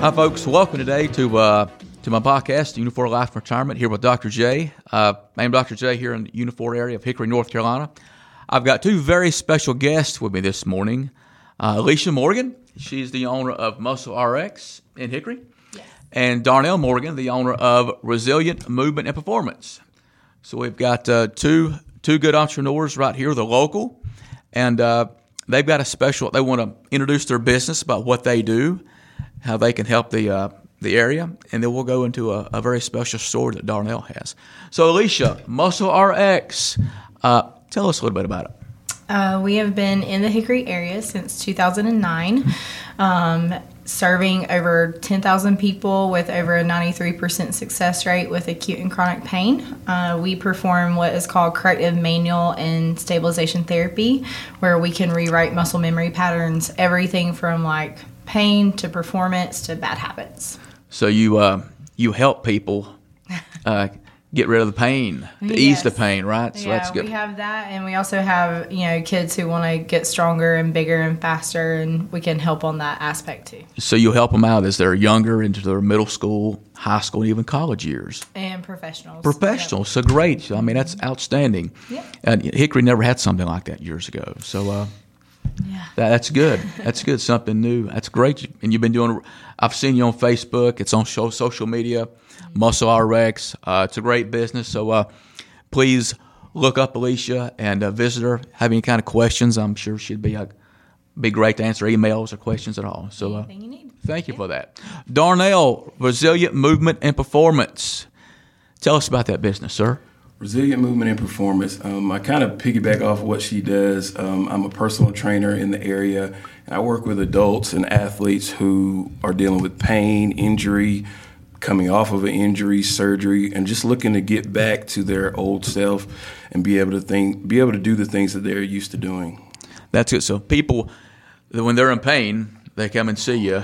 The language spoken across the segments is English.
Hi, folks. Welcome today to uh, to my podcast, Unifour Life Retirement, here with Dr. J. Uh, I'm Dr. J here in the Unifour area of Hickory, North Carolina. I've got two very special guests with me this morning. Uh, Elechia Morgan, she's the owner of Muscle RX in Hickory, Yes. and Darnell Morgan, the owner of Resilient Movement and Performance. So we've got uh, two two good entrepreneurs right here, the local, and uh, they've got a special. They want to introduce their business about what they do, how they can help the uh, the area, and then we'll go into a, a very special story that Darnell has. So Elechia, Muscle RX, uh, tell us a little bit about it. Uh, we have been in the Hickory area since 2009, um, serving over 10,000 people with over a 93% success rate with acute and chronic pain. Uh, we perform what is called corrective manual and stabilization therapy, where we can rewrite muscle memory patterns, everything from like pain to performance to bad habits. So you uh, you help people uh, get rid of the pain, to ease the pain, right? So yeah, that's good. we have that, and we also have you know kids who want to get stronger and bigger and faster, and we can help on that aspect too. So you help them out as they're younger into their middle school, high school, and even college years. And professionals. Professional, so great. I mean, that's outstanding. Yep. And Hickory never had something like that years ago. So uh, Yeah. that, that's good. That's good. Something new. That's great. And you've been doing. I've seen you on Facebook. It's on show, social media. Muscle RX. Uh, it's a great business. So uh, please look up Elechia and uh, visit her. Have any kind of questions? I'm sure she'd be uh, be great to answer emails or questions at all. So. Uh, Anything you need. Thank you for that. Darnell, Resilient Movement and Performance. Tell us about that business, sir. Resilient movement and performance. Um, I kind of piggyback off what she does. Um, I'm a personal trainer in the area, and I work with adults and athletes who are dealing with pain, injury, coming off of an injury, surgery, and just looking to get back to their old self and be able to think, be able to do the things that they're used to doing. That's it. So people, when they're in pain, they come and see you,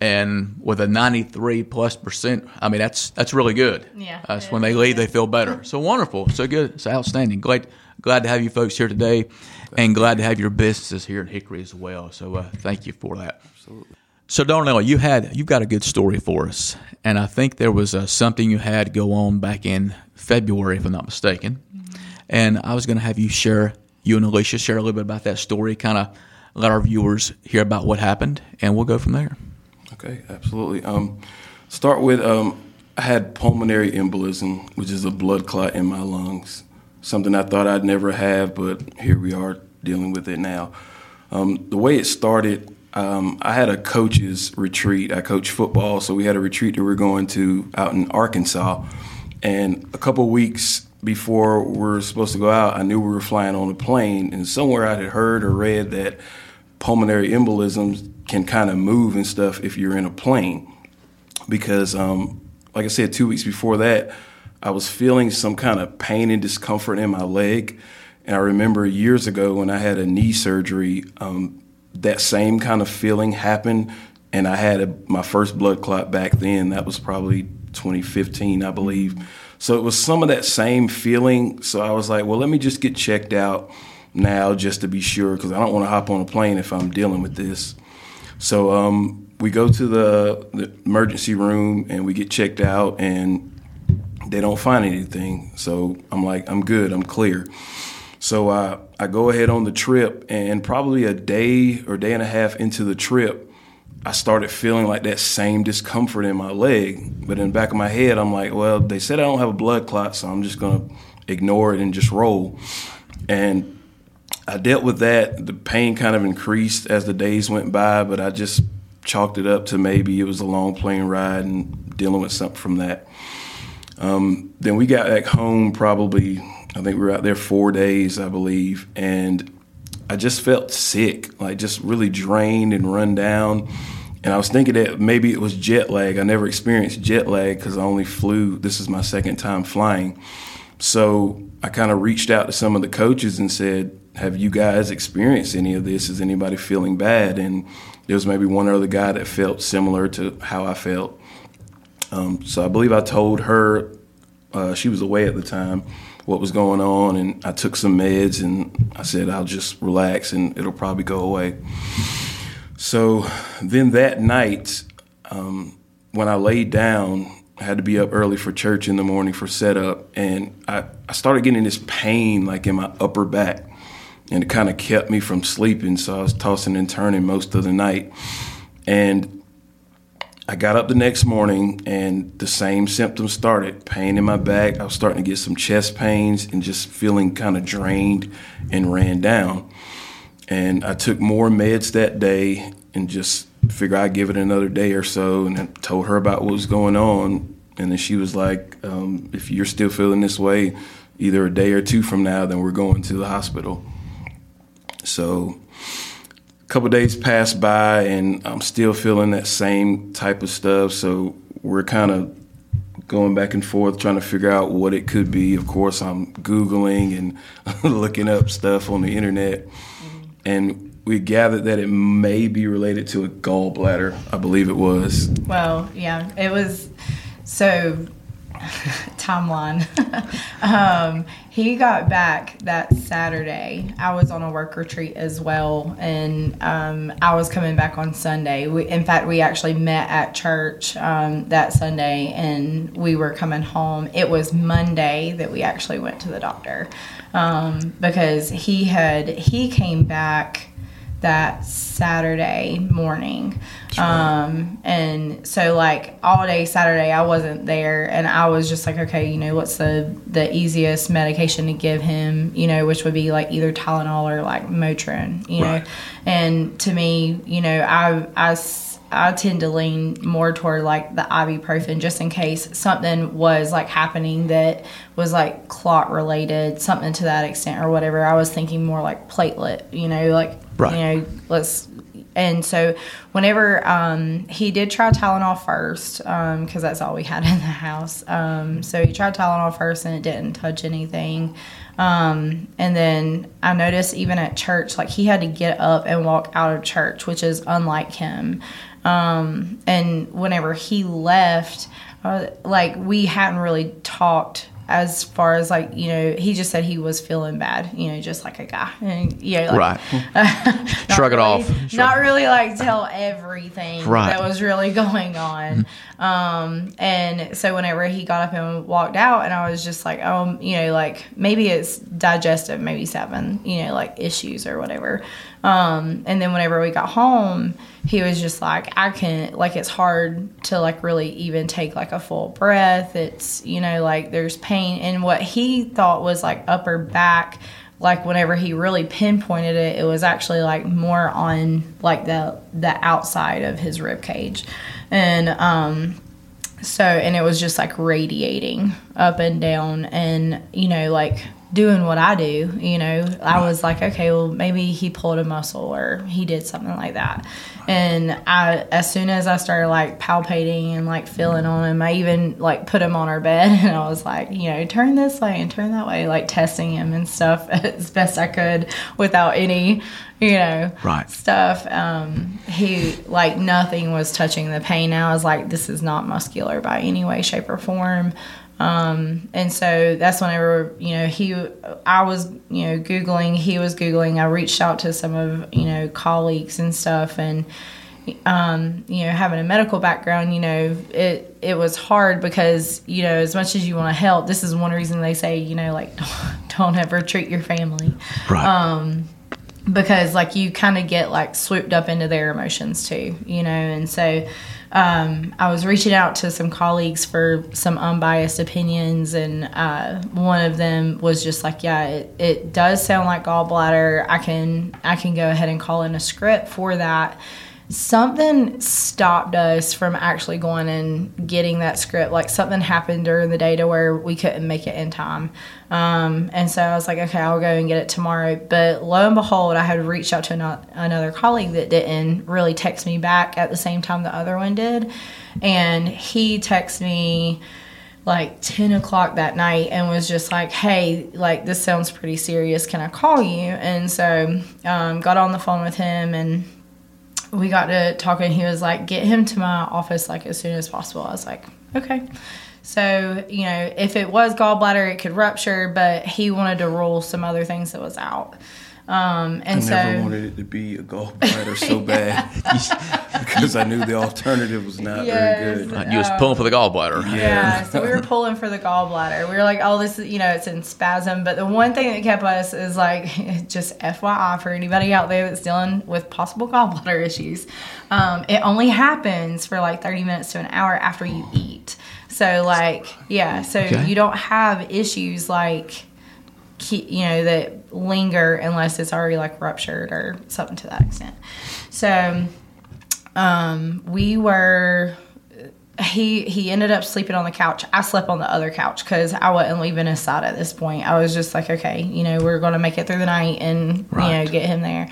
and with a 93 plus percent, I mean that's that's really good. Yeah. That's when they leave, they feel better. So wonderful. So good. so outstanding. Glad glad to have you folks here today, and glad to have your businesses here in Hickory as well. So uh, thank you for that. Absolutely. So Darnell, you had you've got a good story for us, and I think there was uh, something you had go on back in February, if I'm not mistaken. And I was going to have you share, you and Elechia share a little bit about that story, kind of let our viewers hear about what happened, and we'll go from there. Okay, absolutely. Um, start with um, I had pulmonary embolism, which is a blood clot in my lungs. Something I thought I'd never have, but here we are dealing with it now. Um, the way it started, um, I had a coaches retreat. I coach football, so we had a retreat that we are going to out in Arkansas. And a couple weeks before we were supposed to go out, I knew we were flying on a plane, and somewhere I had heard or read that pulmonary embolisms can kind of move and stuff if you're in a plane. Because, um, like I said, two weeks before that, I was feeling some kind of pain and discomfort in my leg. And I remember years ago when I had a knee surgery, um, that same kind of feeling happened. And I had a, my first blood clot back then. That was probably 2015, I believe. So it was some of that same feeling. So I was like, well, let me just get checked out now just to be sure because I don't want to hop on a plane if I'm dealing with this. So um, we go to the, the emergency room and we get checked out and they don't find anything. So I'm like, I'm good, I'm clear. So I, I go ahead on the trip and probably a day or day and a half into the trip, I started feeling like that same discomfort in my leg. But in the back of my head, I'm like, well, they said I don't have a blood clot, so I'm just gonna ignore it and just roll. And I dealt with that. The pain kind of increased as the days went by, but I just chalked it up to maybe it was a long plane ride and dealing with something from that. Um, then we got back home probably, I think we were out there four days, I believe, and I just felt sick, like just really drained and run down. And I was thinking that maybe it was jet lag. I never experienced jet lag because I only flew. This is my second time flying. So I kind of reached out to some of the coaches and said, Have you guys experienced any of this? Is anybody feeling bad? And there was maybe one other guy that felt similar to how I felt. Um, so I believe I told her, uh, she was away at the time, what was going on. And I took some meds and I said, I'll just relax and it'll probably go away. So then that night, um, when I laid down, I had to be up early for church in the morning for setup, and I, I started getting this pain like in my upper back, and it kind of kept me from sleeping. So I was tossing and turning most of the night, and I got up the next morning, and the same symptoms started: pain in my back. I was starting to get some chest pains, and just feeling kind of drained, and ran down. And I took more meds that day, and just figured I'd give it another day or so, and I told her about what was going on, and then she was like, um, "If you're still feeling this way, either a day or two from now, then we're going to the hospital." So, a couple days passed by, and I'm still feeling that same type of stuff. So we're kind of going back and forth trying to figure out what it could be. Of course, I'm googling and looking up stuff on the internet, mm-hmm. and we gathered that it may be related to a gallbladder. I believe it was. Well, yeah, it was. So, timeline. um, he got back that Saturday. I was on a work retreat as well, and um, I was coming back on Sunday. We, in fact, we actually met at church um, that Sunday, and we were coming home. It was Monday that we actually went to the doctor um, because he had he came back that Saturday morning. Um, and so like all day Saturday I wasn't there and I was just like, okay, you know, what's the, the easiest medication to give him, you know, which would be like either Tylenol or like Motrin, you Right. know? And to me, you know, I, I, I tend to lean more toward like the ibuprofen just in case something was like happening that was like clot related, something to that extent or whatever. I was thinking more like platelet, you know, like, Right. you know, let's and so whenever um, he did try Tylenol first, because that's all we had in the house. Um, so he tried Tylenol first and it didn't touch anything. Um, and then I noticed even at church, like he had to get up and walk out of church, which is unlike him. Um, and whenever he left, uh, like we hadn't really talked as far as like you know he just said he was feeling bad you know just like a guy and you know like, Right. Shrug it really- off. Not really like tell everything Right. that was really going on. Um, and so whenever he got up and walked out, and I was just like, oh you know, like maybe it's digestive, maybe seven, you know, like issues or whatever. Um, and then whenever we got home, he was just like, I can like it's hard to like really even take like a full breath. It's you know like there's pain, and what he thought was like upper back like whenever he really pinpointed it, it was actually like more on like the the outside of his rib cage, and um, so and it was just like radiating up and down, and you know like doing what I do, you know, I was like, okay, well maybe he pulled a muscle or he did something like that, and I as soon as I started like palpating and like feeling on him, I even like put him on our bed and I was like, you know, turn this way and turn that way, like testing him and stuff as best I could without any, you know, Right. stuff. Um, he like nothing was touching the pain. I was like, this is not muscular by any way, shape, or form. Um, and so that's whenever you know he, I was you know googling, he was googling. I reached out to some of you know colleagues and stuff, and um, you know, having a medical background, you know, it it was hard because you know, as much as you want to help, this is one reason they say, you know, like don't ever treat your family Right. Um, because like you kind of get like swooped up into their emotions too, you know, and so um, I was reaching out to some colleagues for some unbiased opinions, and uh, one of them was just like, "Yeah, it, it does sound like gallbladder. I can I can go ahead and call in a script for that." Something stopped us from actually going and getting that script. Like something happened during the day to where we couldn't make it in time, um, and so I was like, "Okay, I'll go and get it tomorrow." But lo and behold, I had reached out to ano- another colleague that didn't really text me back at the same time the other one did, and he texted me like 10 o'clock that night and was just like hey like this sounds pretty serious can i call you and so um, got on the phone with him and we got to talking he was like get him to my office like as soon as possible. I was like okay. So you know if it was gallbladder it could rupture but he wanted to rule some other things that was out Um, and I so never wanted it to be a gallbladder so bad because I knew the alternative was not Yes. very good. Uh, you was pulling for the gallbladder. Yeah, so we were pulling for the gallbladder. We were like, oh, this is, you know, it's in spasm. But the one thing that kept us is like, just FYI for anybody out there that's dealing with possible gallbladder issues, um, it only happens for like 30 minutes to an hour after you eat. So, like, yeah, so Okay. you don't have issues like, you know, that linger unless it's already like ruptured or something to that extent. So, um, we were he he ended up sleeping on the couch. I slept on the other couch because I wasn't leaving his side at this point. I was just like, okay, you know, we're gonna make it through the night and you know get him there.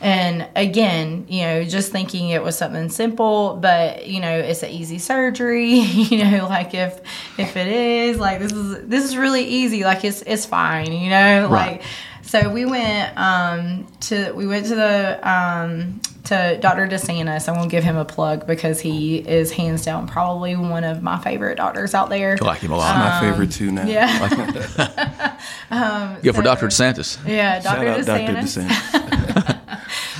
And again, you know, just thinking it was something simple, but you know, it's an easy surgery. you know, like if if it is like this is this is really easy. Like it's it's fine. You know, Right. like so we went um, to we went to the um, to Dr. DeSantis. I'm gonna give him a plug because he is hands down probably one of my favorite doctors out there. I like him a lot. My favorite too now. Um, Yeah, Good for Dr. DeSantis. yeah, Shout Dr. out Dr. DeSantis. DeSantis.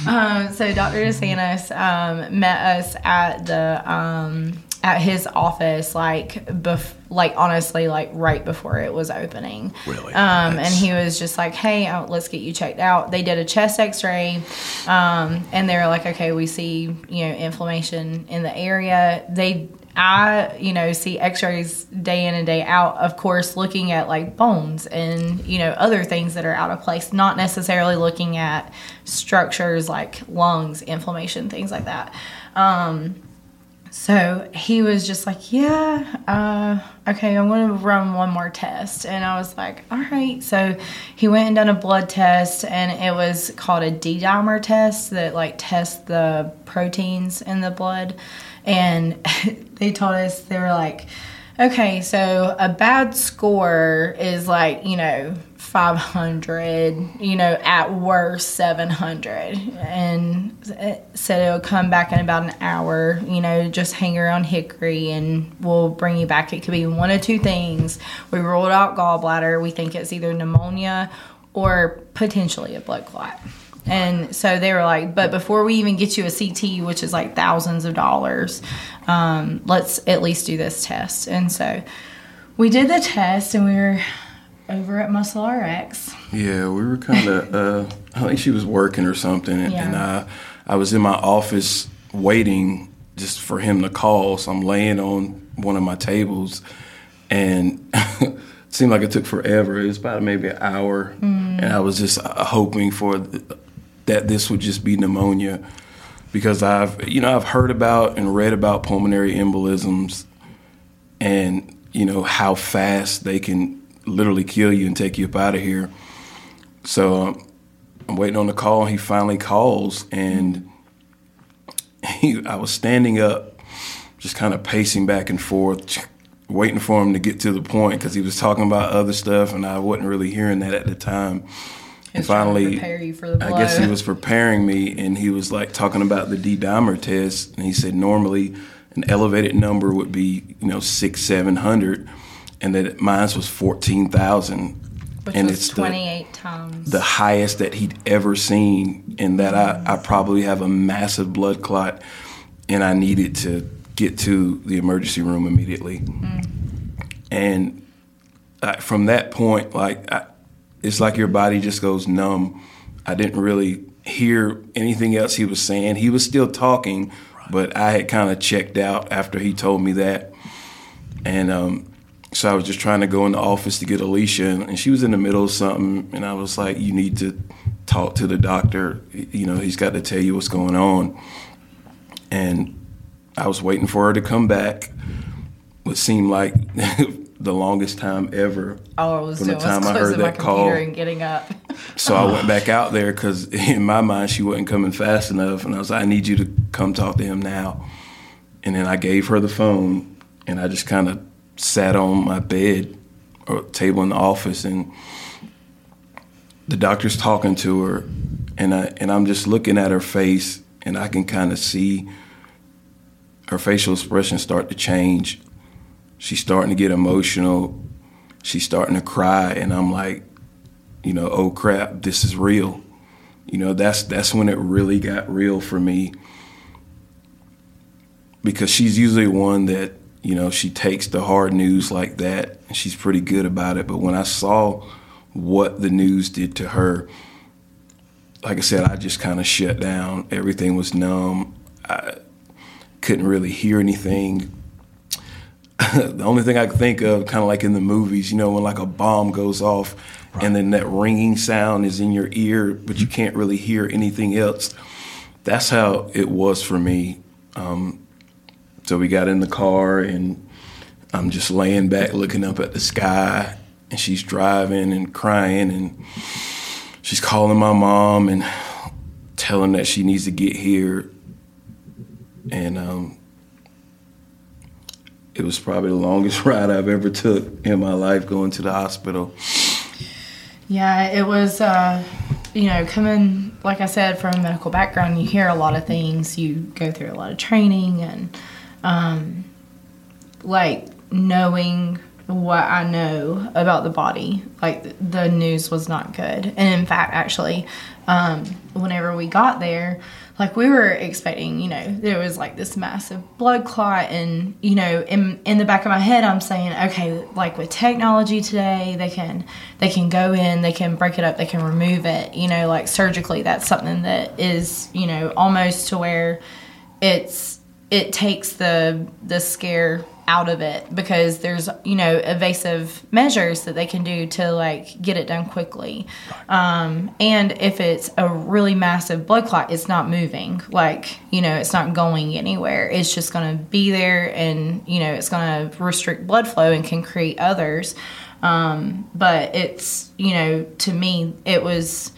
Um, so Dr. DeSantis um, met us at the um, at his office, like bef- like honestly, like right before it was opening. Really? Um, and he was just like, "Hey, uh, let's get you checked out." They did a chest X-ray, um, and they were like, "Okay, we see you know inflammation in the area." They I, you know, see x-rays day in and day out, of course, looking at like bones and, you know, other things that are out of place, not necessarily looking at structures like lungs, inflammation, things like that. Um, so he was just like, yeah, uh, okay, I'm going to run one more test. And I was like, all right. So he went and done a blood test, and it was called a D dimer test that like tests the proteins in the blood. And they told us, they were like, okay, so a bad score is like, you know, 500, you know, at worst 700. And said it'll come back in about an hour, you know, just hang around Hickory and we'll bring you back. It could be one of two things. We ruled out gallbladder. We think it's either pneumonia or potentially a blood clot. And so they were like, but before we even get you a CT, which is like thousands of dollars, um, let's at least do this test. And so we did the test and we were over at Muscle RX. Yeah, we were kind of. Uh, I think she was working or something, and, and I, I was in my office waiting just for him to call. So I'm laying on one of my tables, and it seemed like it took forever. It was about maybe an hour, and I was just uh, hoping for th- that this would just be pneumonia, because I've you know I've heard about and read about pulmonary embolisms, and you know how fast they can literally kill you and take you up out of here. So um, I'm waiting on the call. He finally calls, and he, I was standing up, just kind of pacing back and forth, waiting for him to get to the point because he was talking about other stuff, and I wasn't really hearing that at the time. And was trying to finally, prepare you for the I guess he was preparing me, and he was like talking about the D dimer test, and he said normally an elevated number would be you know six seven hundred, and that mine was fourteen thousand, Which and it's the- 28 times. the highest that he'd ever seen, and that I, I probably have a massive blood clot, and I needed to get to the emergency room immediately. And I, from that point, like I, it's like your body just goes numb. I didn't really hear anything else he was saying. He was still talking, but I had kind of checked out after he told me that, and um, so I was just trying to go in the office to get Elechia, and she was in the middle of something, and I was like, "You need to talk to the doctor. You know, he's got to tell you what's going on." And I was waiting for her to come back. What seemed like the longest time ever. All I was from the doing time was I heard that call. and getting up. So I went back out there because in my mind she wasn't coming fast enough, and I was like, "I need you to come talk to him now." And then I gave her the phone, and I just kind of sat on my bed or table in the office, and the doctor's talking to her, and I and I'm just looking at her face, and I can kind of see her facial expression start to change. She's starting to get emotional. She's starting to cry, and I'm like, you know, oh crap, this is real. you know, that's that's when it really got real for me. Because she's usually one that, you know, she takes the hard news like that and she's pretty good about it. But when I saw what the news did to her, like I said, I just kind of shut down. Everything was numb. I couldn't really hear anything. the only thing I could think of, kind of like in the movies, you know, when like a bomb goes off right. and then that ringing sound is in your ear, but you can't really hear anything else. That's how it was for me. Um, so we got in the car and I'm just laying back looking up at the sky and she's driving and crying and she's calling my mom and telling that she needs to get here. And um, it was probably the longest ride I've ever took in my life going to the hospital. Yeah, it was, uh, you know, coming, like I said, from a medical background, you hear a lot of things, you go through a lot of training, and um, like knowing what I know about the body, like the news was not good. And in fact, actually, um, whenever we got there, like we were expecting, you know, there was like this massive blood clot, and you know, in in the back of my head, I'm saying, okay, like with technology today, they can they can go in, they can break it up, they can remove it, you know, like surgically. That's something that is, you know, almost to where it's it takes the the scare out of it because there's you know evasive measures that they can do to like get it done quickly. Um, and if it's a really massive blood clot it's not moving. Like you know it's not going anywhere. It's just going to be there and you know it's going to restrict blood flow and can create others. Um, but it's you know to me it was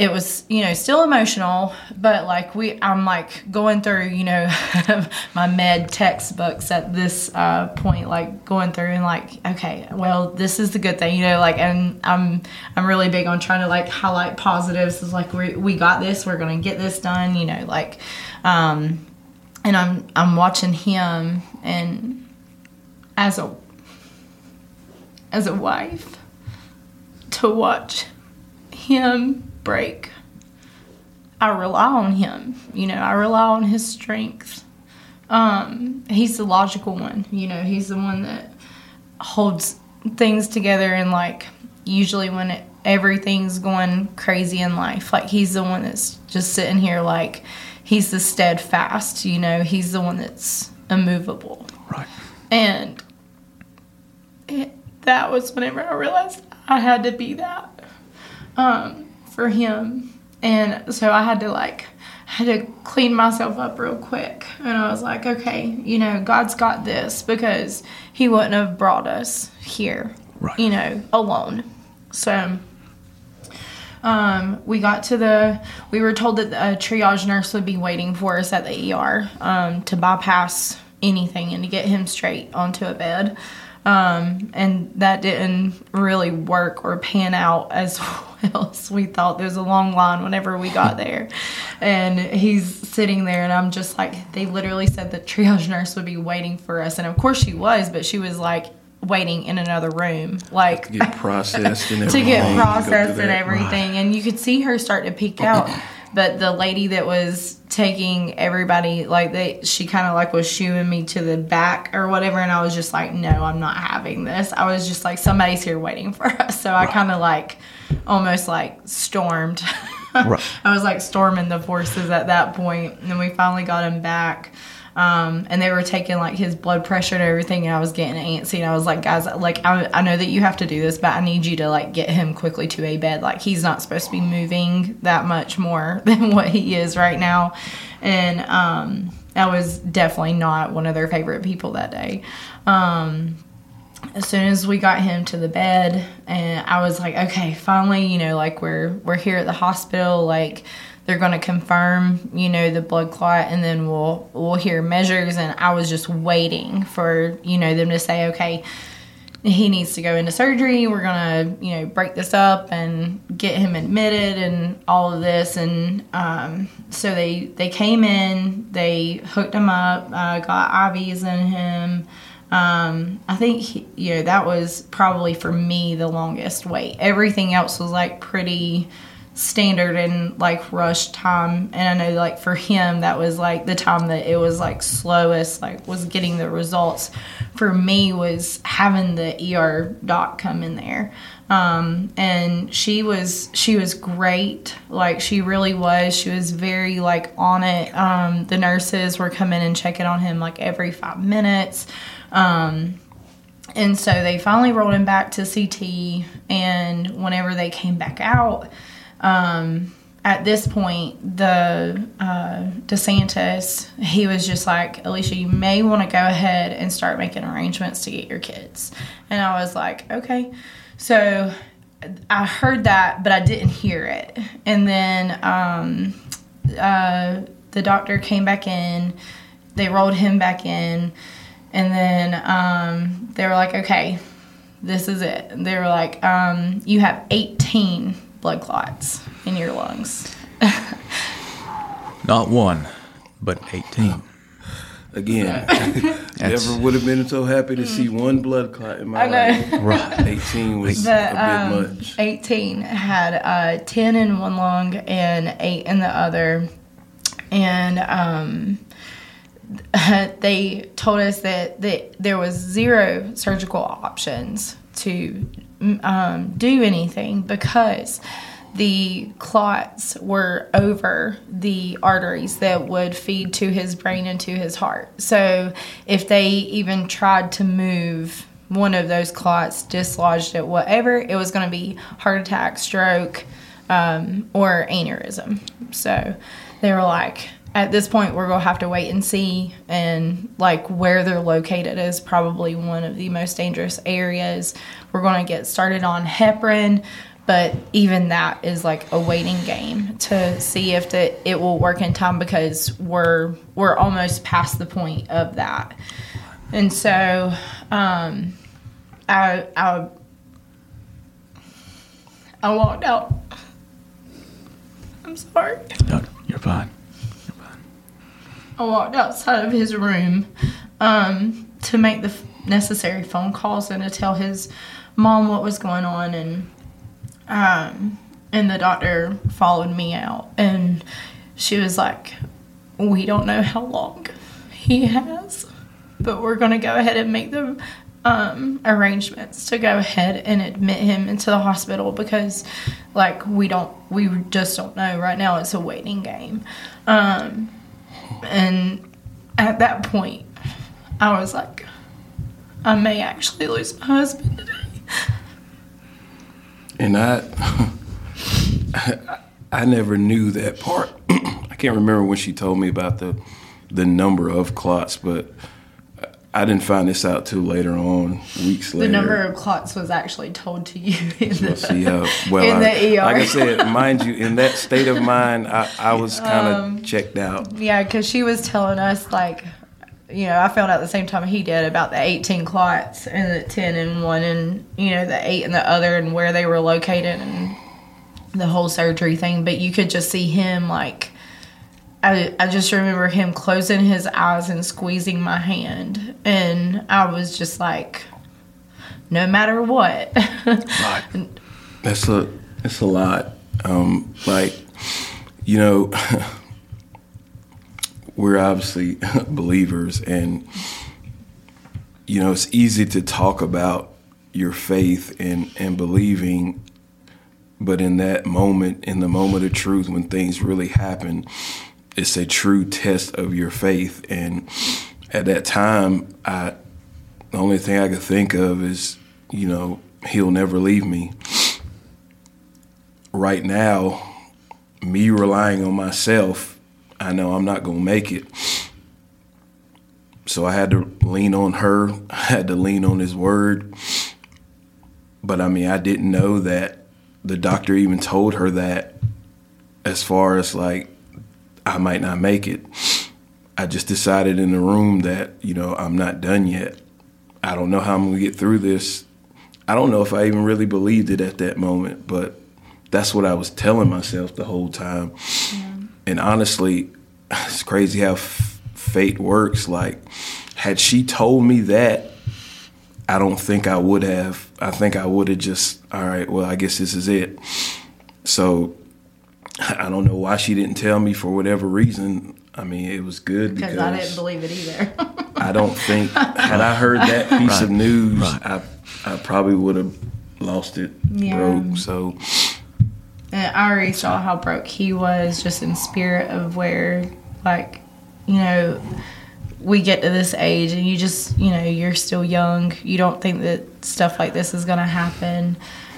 it was you know still emotional but like we i'm like going through you know my med textbooks at this uh, point like going through and like okay well this is the good thing you know like and i'm i'm really big on trying to like highlight positives. It's like we, we got this we're gonna get this done you know like um and i'm i'm watching him and as a as a wife to watch him break. I rely on him. You know, I rely on his strength. Um, he's the logical one. You know, he's the one that holds things together and like usually when it, everything's going crazy in life, like he's the one that's just sitting here like he's the steadfast, you know, he's the one that's immovable. Right. And it, that was whenever I realized I had to be that. Um, for him. And so I had to like had to clean myself up real quick. And I was like, okay, you know, God's got this because he wouldn't have brought us here, right. you know, alone. So um, we got to the, we were told that a triage nurse would be waiting for us at the ER um, to bypass anything and to get him straight onto a bed. Um, and that didn't really work or pan out as well as we thought. There was a long line whenever we got there. and he's sitting there, and I'm just like, they literally said the triage nurse would be waiting for us. And of course she was, but she was like, waiting in another room like to get processed and everything. to get processed and everything right. and you could see her start to peek out but the lady that was taking everybody like they she kind of like was shooing me to the back or whatever and i was just like no i'm not having this. I was just like somebody's here waiting for us. So i kind of like almost like stormed. Right. i was like storming the forces at that point and then we finally got him back um, and they were taking like his blood pressure and everything and i was getting antsy and i was like guys like I, I know that you have to do this but i need you to like get him quickly to a bed. Like he's not supposed to be moving that much more than what he is right now. And um, i was definitely not one of their favorite people that day. Um, as soon as we got him to the bed and i was like okay finally you know like we're we're here at the hospital like they're going to confirm, you know, the blood clot, and then we'll we'll hear measures. And I was just waiting for you know them to say, okay, he needs to go into surgery. We're gonna you know break this up and get him admitted and all of this. And um, so they they came in, they hooked him up, uh, got IVs in him. Um, I think he, you know that was probably for me the longest wait. Everything else was like pretty standard and like rush time. And i know like for him that was like the time that it was like slowest like was getting the results. For me was having the er doc come in there. Um, and she was she was great. Like she really was. She was very like on it. Um, the nurses were coming and checking on him like every five minutes. Um, and so they finally rolled him back to ct and whenever they came back out um, at this point, the uh, DeSantis, he was just like, Elechia, you may want to go ahead and start making arrangements to get your kids. And I was like, okay. So I heard that, but I didn't hear it. And then um, uh, the doctor came back in, they rolled him back in, and then um, they were like, okay, this is it. They were like, um, you have 18 blood clots in your lungs. Not one, but 18. Again, never would have been so happy to see one blood clot in my I know. life. Right. 18 was The, a bit um, much. 18 had uh, 10 in one lung and 8 in the other. And um, they told us that, that there was zero surgical options to um, do anything because the clots were over the arteries that would feed to his brain and to his heart. So if they even tried to move one of those clots, dislodged it, whatever, it was going to be heart attack, stroke, um, or aneurysm. So they were like, at this point, we're going to have to wait and see. And like where they're located is probably one of the most dangerous areas. We're going to get started on heparin, but even that is like a waiting game to see if the, it will work in time because we're we're almost past the point of that. And so, um, I I I walked out. I'm sorry. No, you're fine. I walked outside of his room um, to make the necessary phone calls and to tell his mom what was going on, and um, and the doctor followed me out, and she was like, "We don't know how long he has, but we're going to go ahead and make the um, arrangements to go ahead and admit him into the hospital because, like, we don't, we just don't know right now. It's a waiting game." Um, and at that point, I was like, I may actually lose my husband today. And I, I never knew that part. I can't remember when she told me about the, the number of clots, but I didn't find this out till later on, weeks later. The number of clots was actually told to you in the, see how well. in I, the ER. Like I said, mind you, in that state of mind, I, I was kind of Um, checked out. Yeah, because she was telling us like, you know, I found out the same time he did about the 18 clots and the 10 and one and you know the eight and the other and where they were located and the whole surgery thing. But you could just see him like. I, I just remember him closing his eyes and squeezing my hand, and I was just like, no matter what. That's a it's a lot. Um, like, you know, we're obviously believers, and you know, it's easy to talk about your faith and and believing, but in that moment, in the moment of truth, when things really happen, it's a true test of your faith. And at that time, I the only thing I could think of is, you know, he'll never leave me. Right now, me relying on myself, I know I'm not gonna make it. So I had to lean on her. I had to lean on his word. But I mean, I didn't know that the doctor even told her that as far as like I might not make it. I just decided in the room that, you know, I'm not done yet. I don't know how I'm going to get through this. I don't know if I even really believed it at that moment, but that's what I was telling myself the whole time. And honestly, it's crazy how f- fate works. Like, had she told me that, I don't think I would have. I think I would have just, all right, well, I guess this is it. So I don't know why she didn't tell me for whatever reason. I mean, it was good because Because I didn't believe it either. I don't think had I heard that piece of news, I I probably would have lost it Yeah. broke. So And I already saw how broke he was just in spirit of where, like, you know, we get to this age and you just, you know, you're still young. You don't think that stuff like this is going to happen.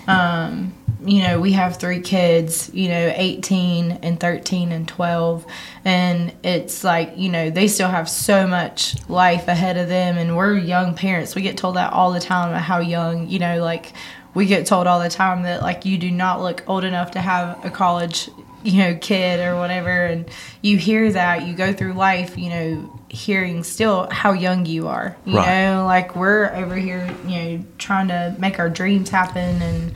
Um, you know, we have three kids, you know, 18 and 13 and 12. And it's like, you know, they still have so much life ahead of them. And we're young parents. We get told that all the time about how young, you know, like, we get told all the time that like you do not look old enough to have a college you know kid or whatever and you hear that you go through life you know hearing still how young you are you Right. know like we're over here you know trying to make our dreams happen and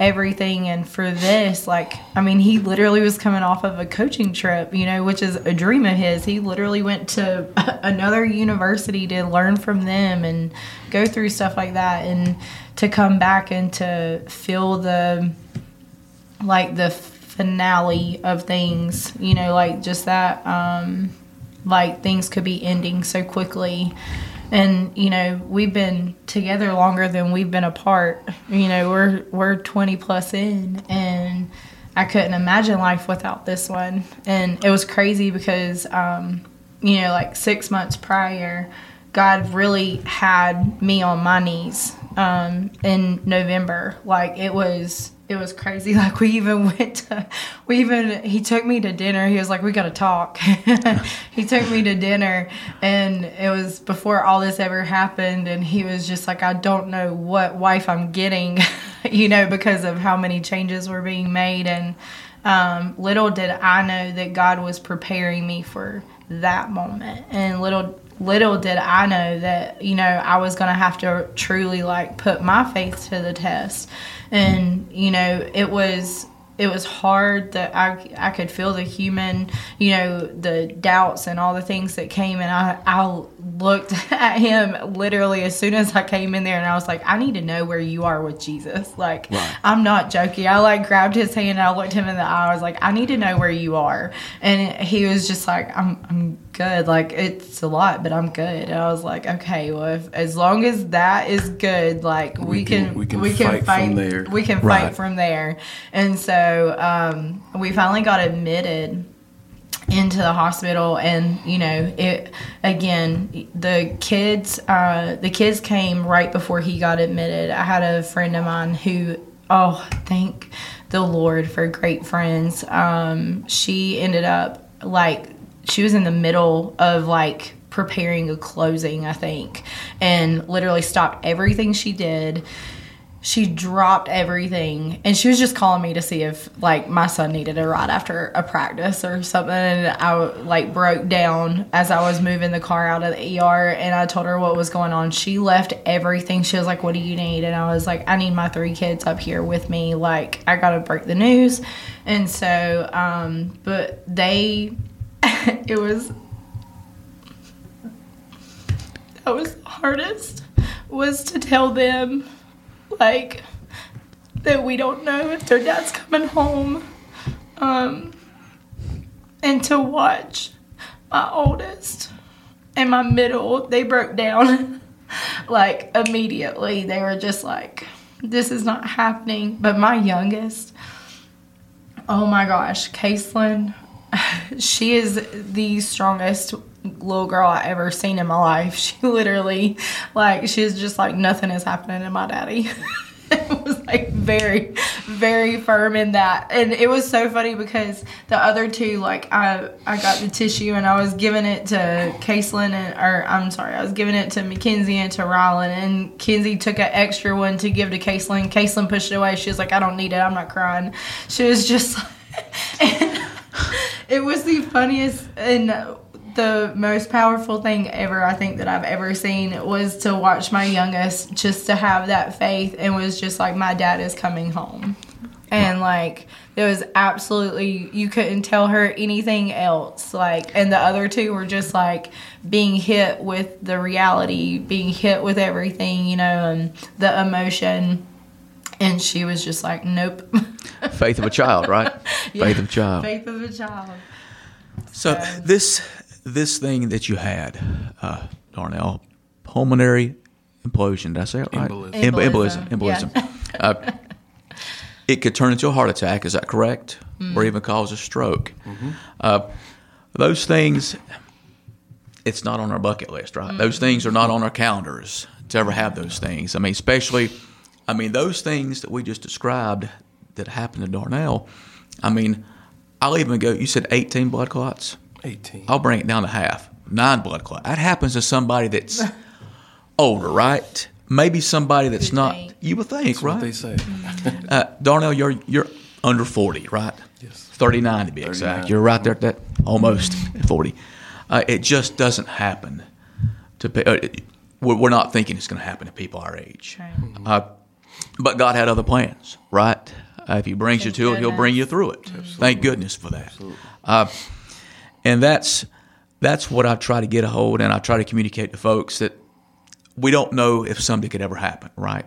everything and for this like i mean he literally was coming off of a coaching trip you know which is a dream of his. He literally went to another university to learn from them and go through stuff like that and to come back and to feel the like the finale of things you know like just that um like things could be ending so quickly and you know we've been together longer than we've been apart. You know we're we're 20 plus in and i couldn't imagine life without this one. And it was crazy because um you know like six months prior god really had me on my knees um in november. Like it was it was crazy. Like we even went to, we even he took me to dinner. He was like, "We got to talk." he took me to dinner, and it was before all this ever happened. And he was just like, "I don't know what wife I'm getting," you know, because of how many changes were being made. And um, little did I know that God was preparing me for that moment, and little little did I know that you know I was gonna have to truly like put my faith to the test, and you know it was it was hard that I I could feel the human you know the doubts and all the things that came and I I looked at him literally as soon as I came in there and I was like I need to know where you are with Jesus. Like I'm not joking. I like grabbed his hand and I looked him in the eye. I was like I need to know where you are. And he was just like I'm I'm good. Like it's a lot but I'm good. And I was like okay well if, as long as that is good like we, We can- can, we can fight from there. we can Right. fight from there. And so um, we finally got admitted into the hospital and you know it again the kids uh the kids came right before he got admitted. I had a friend of mine who oh thank the lord for great friends. Um she ended up like she was in the middle of like preparing a closing i think and literally stopped everything she did she dropped everything and she was just calling me to see if like my son needed a ride after a practice or something and i like broke down as i was moving the car out of the er and i told her what was going on. She left everything. She was like what do you need? And i was like i need my three kids up here with me. Like i gotta break the news. And so um but they it was that was the hardest was to tell them like that we don't know if their dad's coming home um and to watch my oldest and my middle they broke down like immediately. They were just like this is not happening. But my youngest oh my gosh Caitlin she is the strongest little girl I ever seen in my life. She literally, like, she's just like nothing is happening to my daddy. it was like very, very firm in that, and it was so funny because the other two, like, I I got the tissue and I was giving it to Caitlin and or I'm sorry, I was giving it to Mackenzie and to Rylan, and Kenzie took an extra one to give to Caitlin. Caitlin pushed it away. She was like, I don't need it. I'm not crying. She was just. and it was the funniest and the most powerful thing ever I think that I've ever seen was to watch my youngest just to have that faith and was just like my dad is coming home. And like there was absolutely you couldn't tell her anything else. Like and the other two were just like being hit with the reality, being hit with everything, you know, and the emotion. And she was just like, Nope. Faith of a child, right? Faith of a child. Faith of a child. So this this thing that you had, uh, Darnell, pulmonary implosion. Did I say it right? Embolism. Em- Embolism, Embolism. embolism. uh, it could turn into a heart attack. Is that correct? Or even cause a stroke. Uh, those things, it's not on our bucket list, right? Those things are not on our calendars to ever have those things. I mean, especially, I mean, those things that we just described that happened to Darnell. I mean, I'll even go. You said 18 blood clots. 18. I'll bring it down to half. Nine blood clot. That happens to somebody that's older, right? Maybe somebody that's You'd not. think. You would think, That's right? what they say. Uh, Darnell, you're you're under forty, right? Yes. Thirty nine to be exact. You're right there at that almost forty. Uh, it just doesn't happen to. pe- Uh, we're, we're not thinking it's going to happen to people our age. Right. Uh, but God had other plans, right? Uh, if He brings Thank you to it, He'll bring you through it. Thank goodness for that. And that's that's what I try to get a hold, and I try to communicate to folks that we don't know if something could ever happen, right?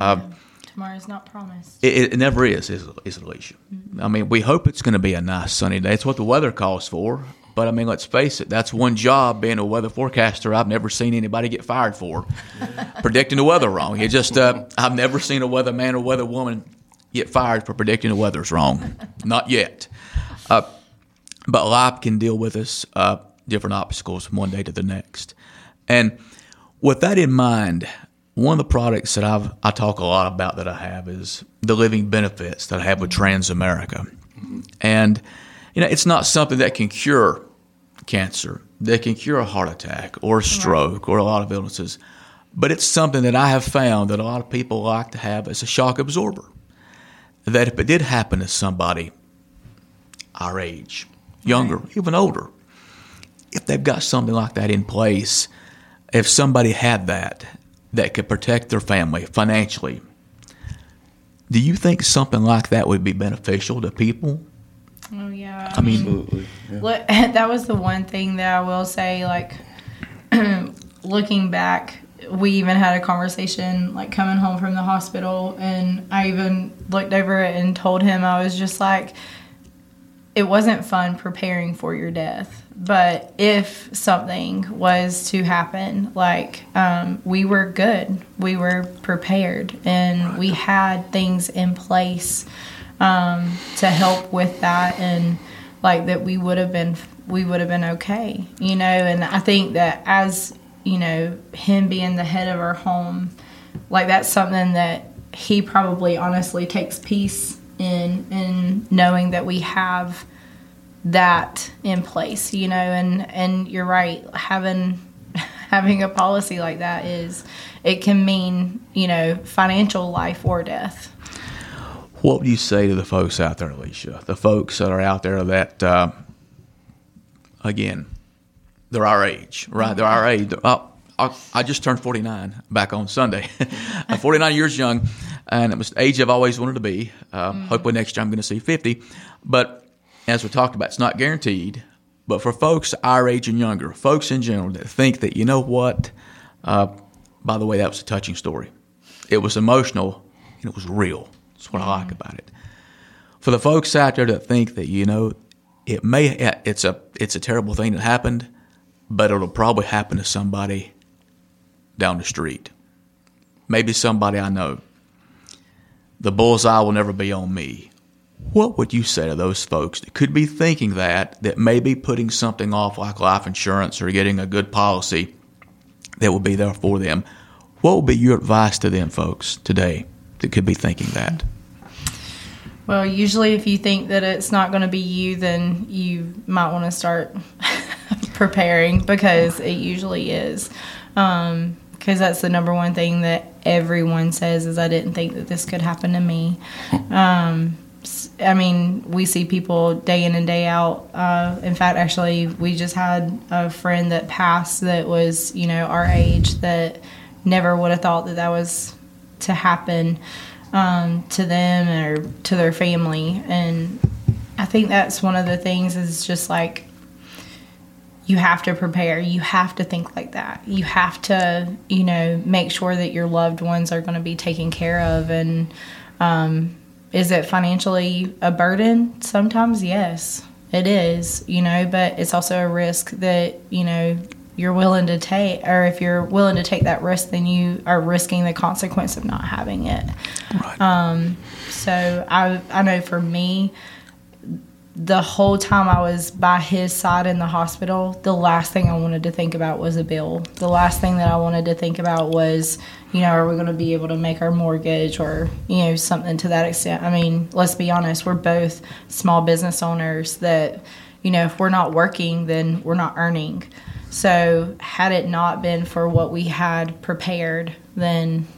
Uh, Tomorrow's not promised. it, it never is, is, is Elechia? I mean, we hope it's going to be a nice sunny day. It's what the weather calls for. But I mean, let's face it, that's one job being a weather forecaster I've never seen anybody get fired for, predicting the weather wrong. It just, uh, I've never seen a weather man or weather woman get fired for predicting the weather's wrong. Not yet. Uh, but life can deal with us uh, different obstacles from one day to the next. And with that in mind, one of the products that I've I talk a lot about that I have is the living benefits that I have with Transamerica, and you know it's not something that can cure cancer, that can cure a heart attack or a stroke or a lot of illnesses, but it's something that I have found that a lot of people like to have as a shock absorber. That if it did happen to somebody our age, younger, even older, if they've got something like that in place, if somebody had that that could protect their family financially, do you think something like that would be beneficial to people? Oh yeah. I mean, Absolutely. Yeah. Look, that was the one thing that I will say. Like looking back, we even had a conversation like coming home from the hospital, and I even looked over it and told him I was just like, it wasn't fun preparing for your death. But if something was to happen, like um, we were good, we were prepared, and we had things in place um, to help with that, and like that we would have been we would have been okay, you know. And I think that as you know, him being the head of our home, like that's something that he probably honestly takes peace in in knowing that we have that in place, you know, and and you're right, having having a policy like that is it can mean, you know, financial life or death. What would you say to the folks out there, Elechia? The folks that are out there that, uh, again, they're our age, right? They're our age. They're- I, I, I just turned 49 back on Sunday. I'm 49 years young, and it was the age I've always wanted to be. Uh, Hopefully, next year I'm going to see 50. But as we talked about, it's not guaranteed. But for folks our age and younger, folks in general that think that, you know what, uh, by the way, that was a touching story. It was emotional and it was real. That's what I like about it. For the folks out there that think that you know it may it's a it's a terrible thing that happened, but it'll probably happen to somebody down the street. Maybe somebody I know. The bullseye will never be on me. What would you say to those folks that could be thinking that, that may be putting something off like life insurance or getting a good policy that will be there for them? What would be your advice to them folks today that could be thinking that? Well, usually if you think that it's not going to be you, then you might want to start preparing because it usually is. Um, because that's the number one thing that everyone says is I didn't think that this could happen to me. Um, I mean, we see people day in and day out. Uh, in fact, actually, we just had a friend that passed that was, you know, our age that never would have thought that that was to happen um, to them or to their family. And I think that's one of the things is just like you have to prepare. You have to think like that. You have to, you know, make sure that your loved ones are going to be taken care of and, um, is it financially a burden? Sometimes, yes, it is, you know, but it's also a risk that, you know, you're willing to take, or if you're willing to take that risk, then you are risking the consequence of not having it. Right. So I, I know for me, the whole time I was by his side in the hospital, the last thing I wanted to think about was a bill. The last thing that I wanted to think about was, you know, are we going to be able to make our mortgage or, you know, something to that extent. I mean, let's be honest, we're both small business owners that, you know, if we're not working, then we're not earning. So, had it not been for what we had prepared, then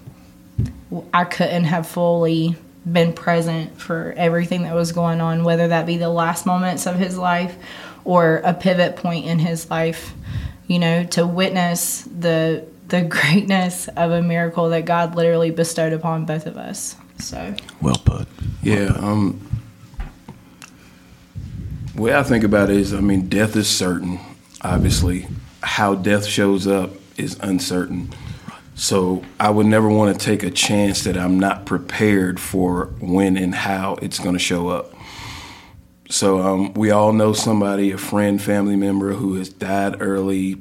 I couldn't have fully been present for everything that was going on, whether that be the last moments of his life or a pivot point in his life, you know, to witness the the greatness of a miracle that God literally bestowed upon both of us. So Well put. Yeah. Um, the way I think about it is, I mean, death is certain. Obviously, how death shows up is uncertain. So I would never want to take a chance that I'm not prepared for when and how it's going to show up. So um, we all know somebody, a friend, family member who has died early,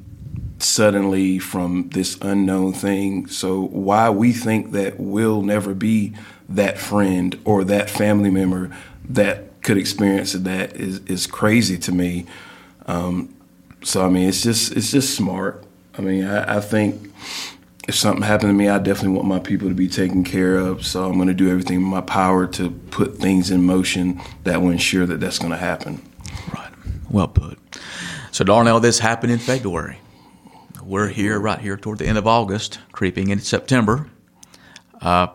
suddenly from this unknown thing. So why we think that we'll never be that friend or that family member that could experience that is is crazy to me. Um, so I mean, it's just it's just smart. I mean, I, I think if something happened to me, I definitely want my people to be taken care of. So I'm going to do everything in my power to put things in motion that will ensure that that's going to happen. Right. Well put. So, Darnell, this happened in February. We're here, right here, toward the end of August, creeping into September. Uh,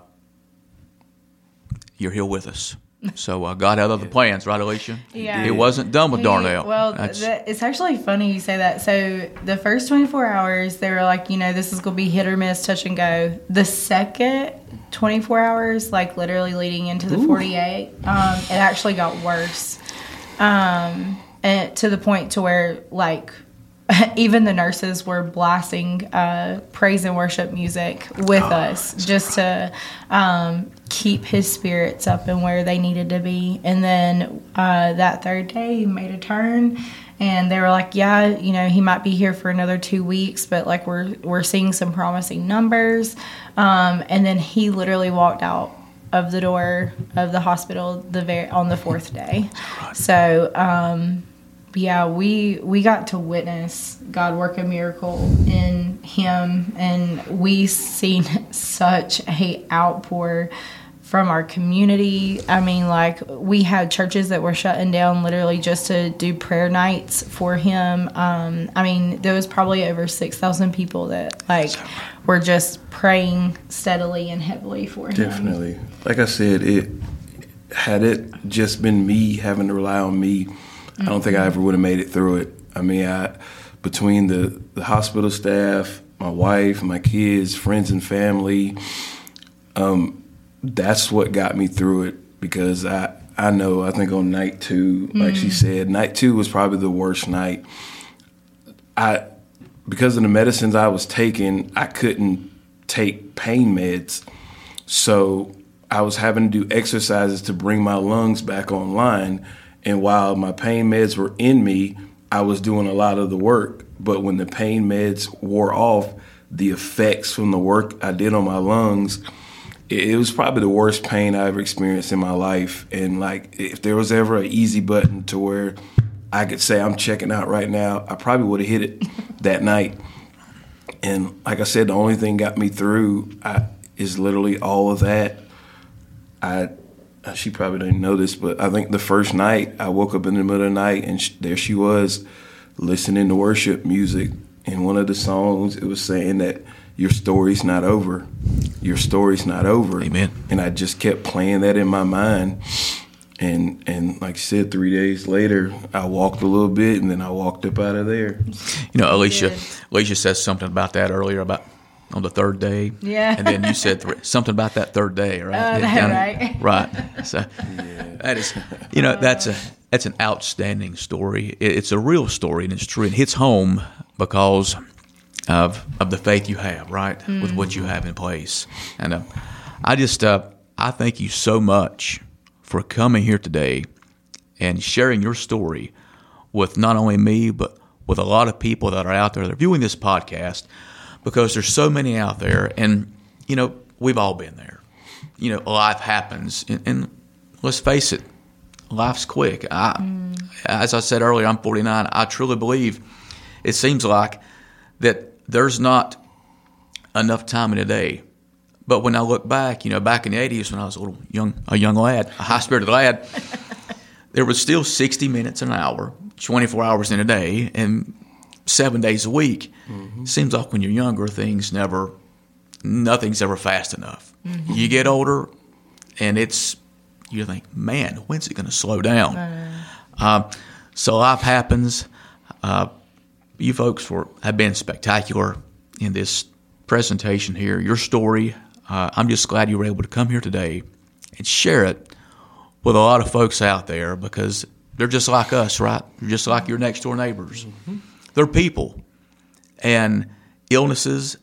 you're here with us. So uh, God had other plans, right, Elechia? Yeah. He wasn't done with He- Darnell. Well, That's- th- it's actually funny you say that. So the first 24 hours, they were like, you know, this is going to be hit or miss, touch and go. The second 24 hours, like literally leading into the 48, um, it actually got worse. Um, and to the point to where like even the nurses were blasting uh, praise and worship music with us just to um, keep his spirits up and where they needed to be. And then uh, that third day, he made a turn. And they were like, "Yeah, you know, he might be here for another two weeks, but like we're we're seeing some promising numbers." Um, and then he literally walked out of the door of the hospital the very on the fourth day. So um, yeah, we we got to witness God work a miracle in him, and we seen such a outpour from our community. I mean, like we had churches that were shutting down literally just to do prayer nights for him. Um, I mean, there was probably over six thousand people that like were just praying steadily and heavily for him. Definitely. Like I said, it had it just been me having to rely on me, I don't think I ever would have made it through it. I mean, I between the the hospital staff, my wife, my kids, friends and family, um, that's what got me through it because I I know I think on night 2, like she said, night 2 was probably the worst night. I because of the medicines I was taking, I couldn't take pain meds. So I was having to do exercises to bring my lungs back online. And while my pain meds were in me, I was doing a lot of the work. But when the pain meds wore off, the effects from the work I did on my lungs, it, was probably the worst pain I ever experienced in my life. And like, if there was ever an easy button to where I could say I'm checking out right now, I probably would have hit it that night. And like I said, the only thing got me through I, is literally all of that. I Uh, she probably didn't know this, but I think the first night I woke up in the middle of the night and sh- there she was listening to worship music. And one of the songs it was saying that your story's not over, your story's not over. Amen. And I just kept playing that in my mind. And and like I said, three days later, I walked a little bit, and then I walked up out of there. You know, Elechia, Good. Elechia says something about that earlier about on the third day. Yeah. And then you said three, something about that third day, right? Uh, It no, kinda- right. Right. So that is, you know, that's a that's an outstanding story. It, it's a real story, and it's true. It hits home because of of the faith you have, right, with what you have in place. And uh, I just uh, I thank you so much for coming here today and sharing your story with not only me, but with a lot of people that are out there that are viewing this podcast because there's so many out there. And, you know, we've all been there. You know, life happens. And, and let's face it, life's quick. I, mm. As I said earlier, I'm 49. I truly believe it seems like that there's not enough time in a day. But when I look back, you know, back in the 80s when I was a little young, a young lad, a high spirited lad, there was still 60 minutes an hour 24 hours in a day and seven days a week. Mm-hmm. Seems like when you're younger, things never, nothing's ever fast enough. Mm-hmm. You get older, and it's you think, man, when's it going to slow down? Uh, so life happens. Uh, you folks were have been spectacular in this presentation here. Your story. Uh, I'm just glad you were able to come here today and share it with a lot of folks out there because they're just like us, right? They're just like your next door neighbors. Mm-hmm. They're people, and illnesses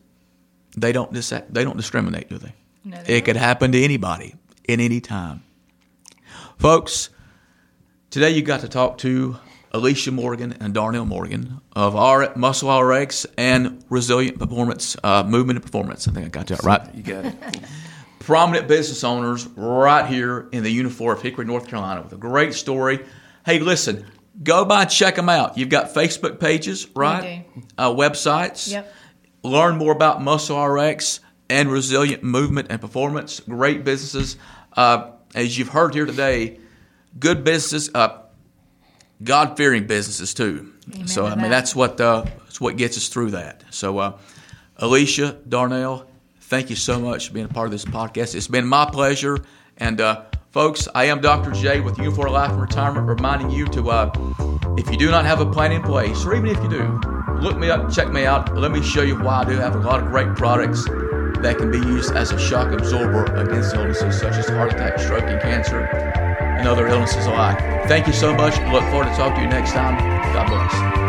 they don't dis- they don't discriminate, do they? No, they it don't. could happen to anybody in any time. Folks, today you got to talk to Elechia Morgan and Darnell Morgan of our Muscle RX and Resilient Performance uh, Movement and Performance. I think I got that right. You got it. Prominent business owners right here in the Unifour of Hickory, North Carolina, with a great story Hey, listen, go by and check them out. You've got Facebook pages, right? Uh, websites. Yep. Learn more about Muscle RX and Resilient Movement and Performance. Great businesses. Uh, as you've heard here today, good businesses, uh, God fearing businesses too. Amen so I mean that's what uh, that's what gets us through that. So uh, Elechia Darnell, thank you so much for being a part of this podcast. It's been my pleasure, and uh, Folks, I am Dr. J with U4 Life and Retirement, reminding you to, uh, if you do not have a plan in place, or even if you do, look me up, check me out. Let me show you why I do have a lot of great products that can be used as a shock absorber against illnesses such as heart attack, stroke, and cancer, and other illnesses alike. Thank you so much. Look forward to talking to you next time. God bless.